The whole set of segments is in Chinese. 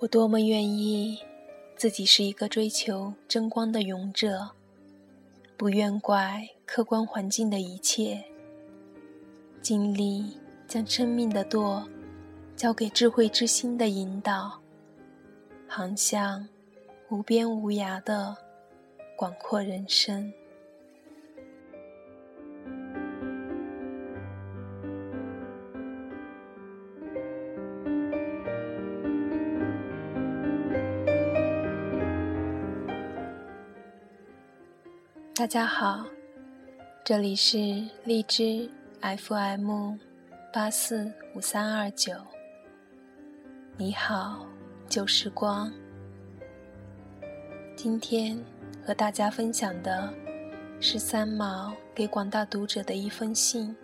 我多么愿意自己是一个追求争光的勇者，不愿怪客观环境的一切，尽力将生命的舵交给智慧之心的引导，航向无边无涯的广阔人生。大家好，这里是荔枝 FM 八四五三二九。你好，旧时光。今天和大家分享的是三毛给广大读者的一封信。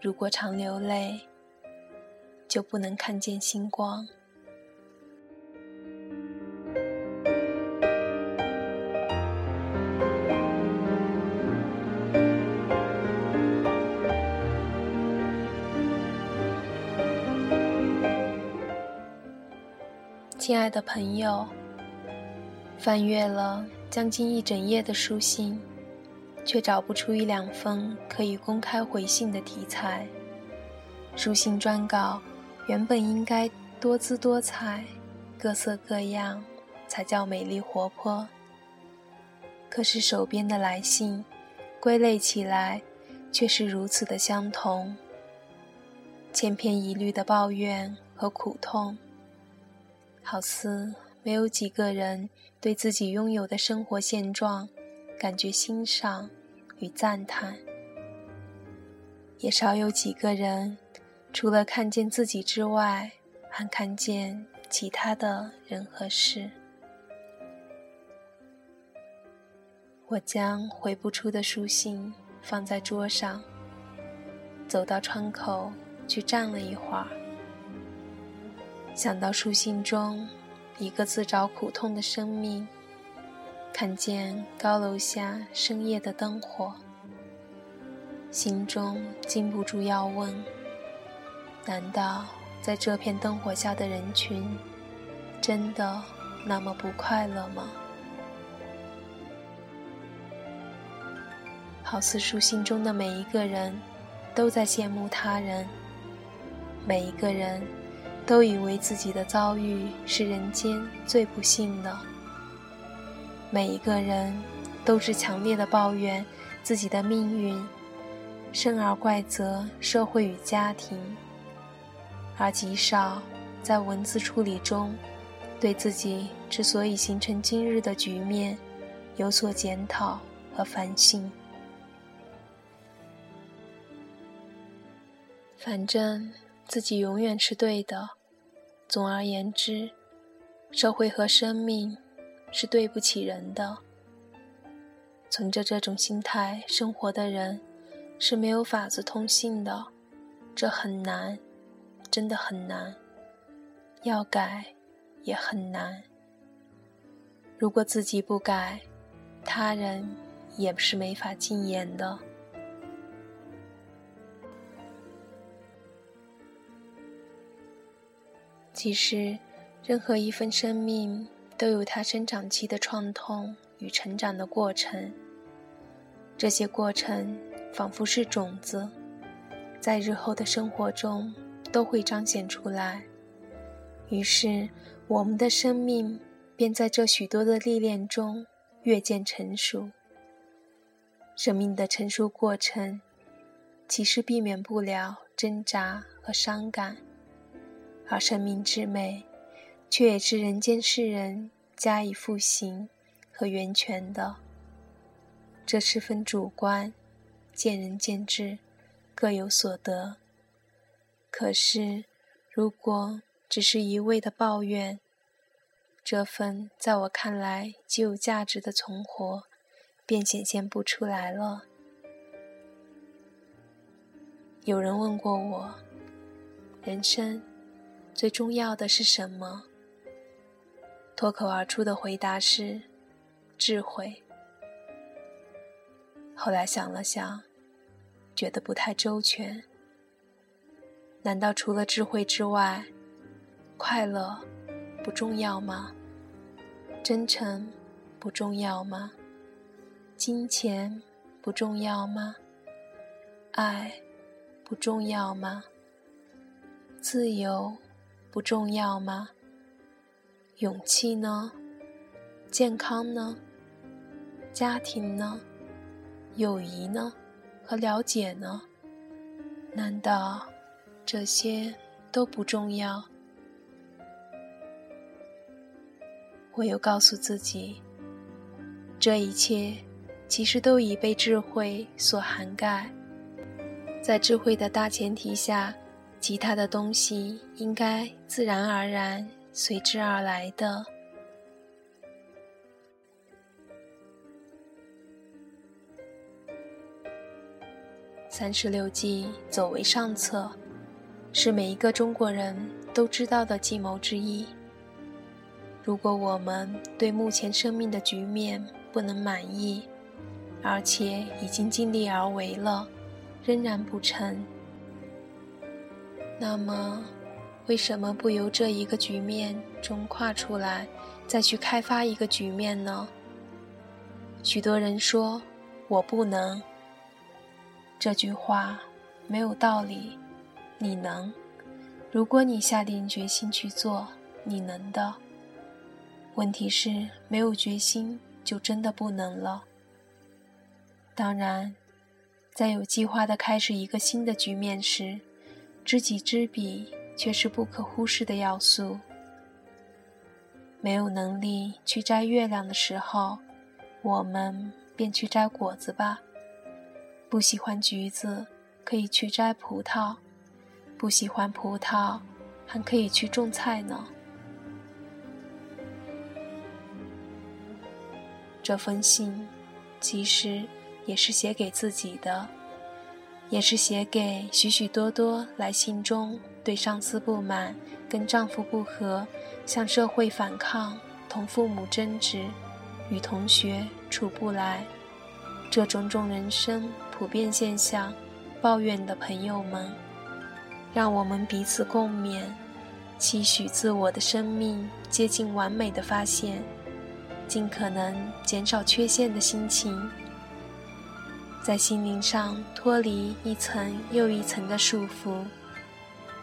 如果常流泪，就不能看见星光。亲爱的朋友，翻阅了将近一整页的书信，却找不出一两封可以公开回信的题材。书信专稿原本应该多姿多彩、各色各样，才叫美丽活泼。可是手边的来信，归类起来，却是如此的相同，千篇一律的抱怨和苦痛。好似没有几个人对自己拥有的生活现状感觉欣赏与赞叹，也少有几个人除了看见自己之外，还看见其他的人和事。我将回不出的书信放在桌上，走到窗口去站了一会儿。想到书信中一个自找苦痛的生命，看见高楼下深夜的灯火，心中禁不住要问：难道在这片灯火下的人群，真的那么不快乐吗？好似书信中的每一个人，都在羡慕他人，每一个人。都以为自己的遭遇是人间最不幸的，每一个人都是强烈的抱怨自己的命运，生而怪责社会与家庭，而极少在文字处理中对自己之所以形成今日的局面有所检讨和反省。反正自己永远是对的。总而言之，社会和生命是对不起人的。存着这种心态生活的人是没有法子通信的，这很难，真的很难。要改也很难。如果自己不改，他人也是没法禁言的。其实，任何一份生命都有它生长期的创痛与成长的过程。这些过程仿佛是种子，在日后的生活中都会彰显出来。于是，我们的生命便在这许多的历练中越渐成熟。生命的成熟过程，其实避免不了挣扎和伤感。而生命之美，却也是人间世人加以复形和源泉的。这十分主观，见仁见智，各有所得。可是，如果只是一味的抱怨，这份在我看来极有价值的存活，便显现不出来了。有人问过我，人生。最重要的是什么？脱口而出的回答是智慧。后来想了想，觉得不太周全。难道除了智慧之外，快乐不重要吗？真诚不重要吗？金钱不重要吗？爱不重要吗？自由不重要吗？勇气呢？健康呢？家庭呢？友谊呢？和了解呢？难道这些都不重要？我又告诉自己，这一切其实都已被智慧所涵盖。在智慧的大前提下，其他的东西应该自然而然随之而来的。三十六计，走为上策，是每一个中国人都知道的计谋之一。如果我们对目前生命的局面不能满意，而且已经尽力而为了，仍然不成，那么为什么不由这一个局面中跨出来，再去开发一个局面呢？许多人说我不能，这句话没有道理。你能，如果你下定决心去做，你能的。问题是，没有决心就真的不能了。当然，在有计划的开始一个新的局面时，知己知彼却是不可忽视的要素。没有能力去摘月亮的时候，我们便去摘果子吧。不喜欢橘子，可以去摘葡萄；不喜欢葡萄，还可以去种菜呢。这封信，其实也是写给自己的，也是写给许许多多来信中对上司不满、跟丈夫不和、向社会反抗、同父母争执、与同学处不来，这种种人生普遍现象抱怨的朋友们，让我们彼此共勉，期许自我的生命接近完美的发现。尽可能减少缺陷的心情，在心灵上脱离一层又一层的束缚，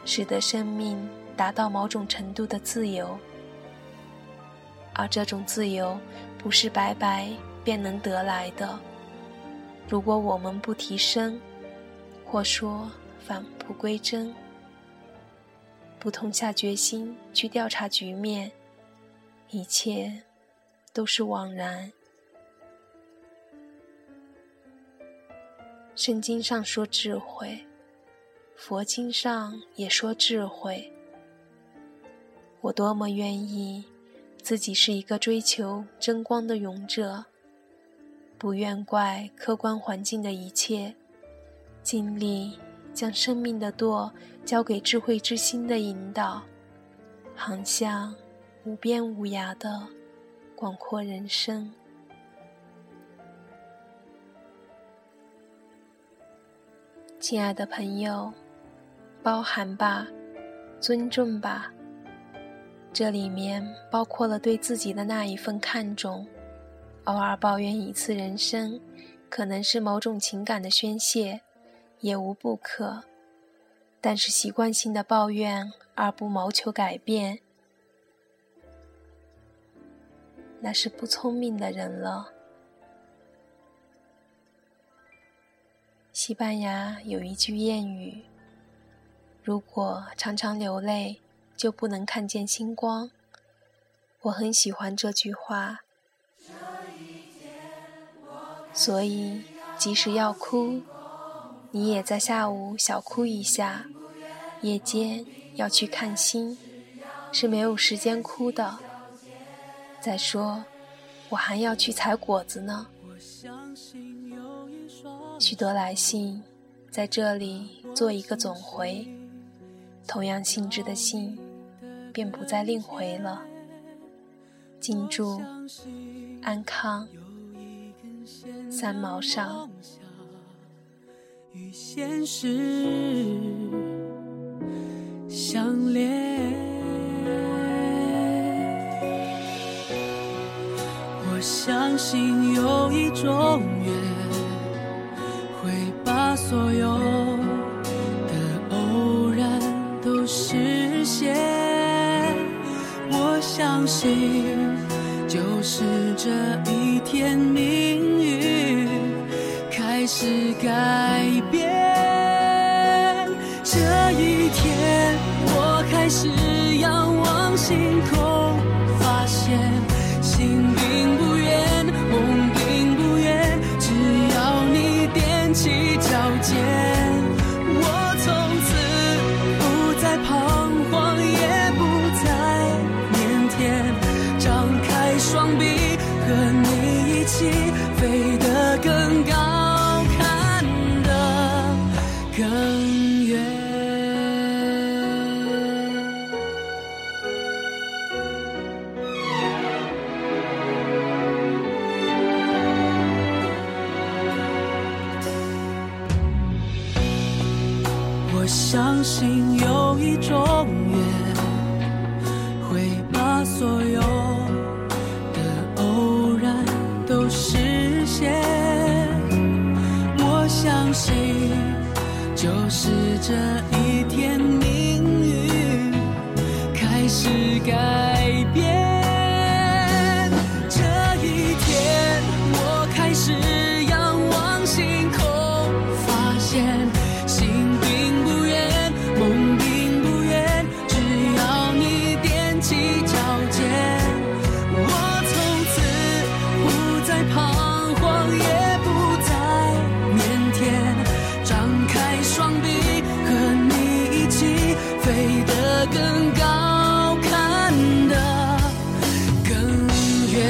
使得生命达到某种程度的自由。而这种自由不是白白便能得来的。如果我们不提升，或说返璞归真，不痛下决心去调查局面，一切。都是枉然。圣经上说智慧，佛经上也说智慧。我多么愿意自己是一个追求真光的勇者，不愿怪客观环境的一切，尽力将生命的舵交给智慧之心的引导，航向无边无涯的。广阔人生，亲爱的朋友，包含吧，尊重吧。这里面包括了对自己的那一份看重。偶尔抱怨一次人生，可能是某种情感的宣泄，也无不可。但是习惯性的抱怨而不谋求改变。那是不聪明的人了。西班牙有一句谚语：“如果常常流泪，就不能看见星光。”我很喜欢这句话。所以，即使要哭，你也在下午小哭一下；夜间要去看星，是没有时间哭的。再说，我还要去采果子呢。许多来信，在这里做一个总回。同样性质的信，便不再另回了。金祝安康，三毛上。与现实相连，我相信有一种缘。相信，就是这一天，命运开始改变。这一天，我开始仰望星空，发现心并不远，梦并不远，只要你踮起脚尖，我相信有一种缘，会把所有的偶然都实现。我相信，就是这飞得更高，看得更远。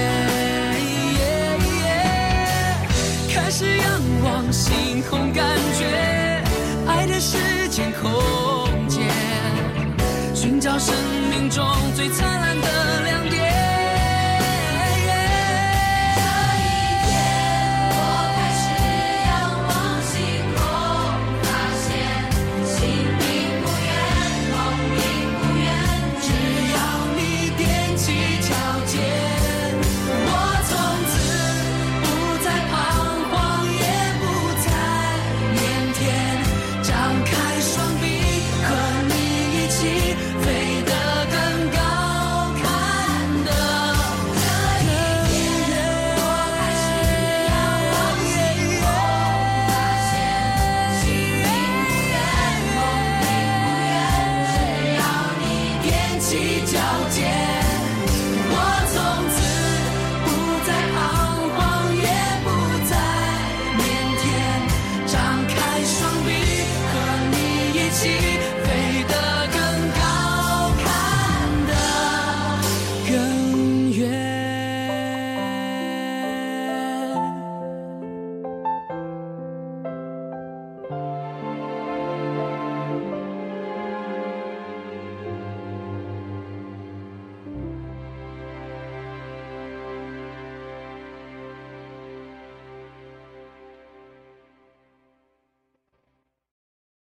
开始仰望星空，感觉爱的时间空间，寻找生命中最灿烂的亮点